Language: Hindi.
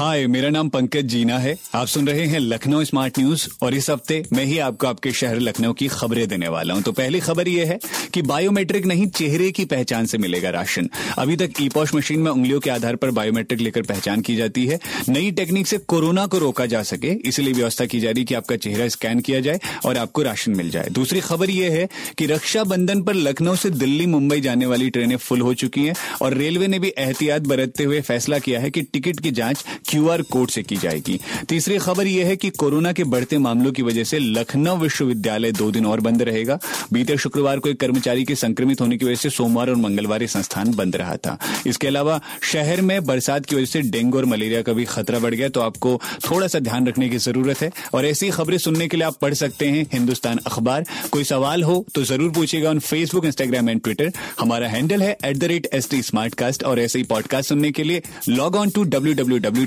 हाय, मेरा नाम पंकज जीना है। आप सुन रहे हैं लखनऊ स्मार्ट न्यूज़ और इस हफ़्ते मैं ही आपको आपके शहर लखनऊ की खबरें देने वाला हूँ। तो पहली खबर यह है कि बायोमेट्रिक नहीं, चेहरे की पहचान से मिलेगा राशन। अभी तक ई पॉश मशीन में उंगलियों के आधार पर बायोमेट्रिक लेकर पहचान की जाती है। नई टेक्निक से कोरोना को रोका जा सके, इसलिए व्यवस्था की जा रही कि आपका चेहरा स्कैन किया जाए और आपको राशन मिल जाए। दूसरी खबर यह है कि रक्षाबंधन पर लखनऊ से दिल्ली, मुंबई जाने वाली ट्रेनें फुल हो चुकी हैं और रेलवे ने भी एहतियात बरतते हुए फैसला किया है कि टिकट की जाँच क्यूआर कोड से की जाएगी। तीसरी खबर यह है कि कोरोना के बढ़ते मामलों की वजह से लखनऊ विश्वविद्यालय दो दिन और बंद रहेगा। बीते शुक्रवार को एक कर्मचारी के संक्रमित होने की वजह से सोमवार और मंगलवार संस्थान बंद रहा था। इसके अलावा शहर में बरसात की वजह से डेंगू और मलेरिया का भी खतरा बढ़ गया तो आपको थोड़ा सा ध्यान रखने की ज़रूरत है। और ऐसी खबरें सुनने के लिए आप पढ़ सकते हैं हिंदुस्तान अखबार। कोई सवाल हो तो ज़रूर पूछेगा on Facebook Instagram and Twitter हमारा हैंडल है at the rate S T और ऐसे ही पॉडकास्ट सुनने के लिए log on to W W W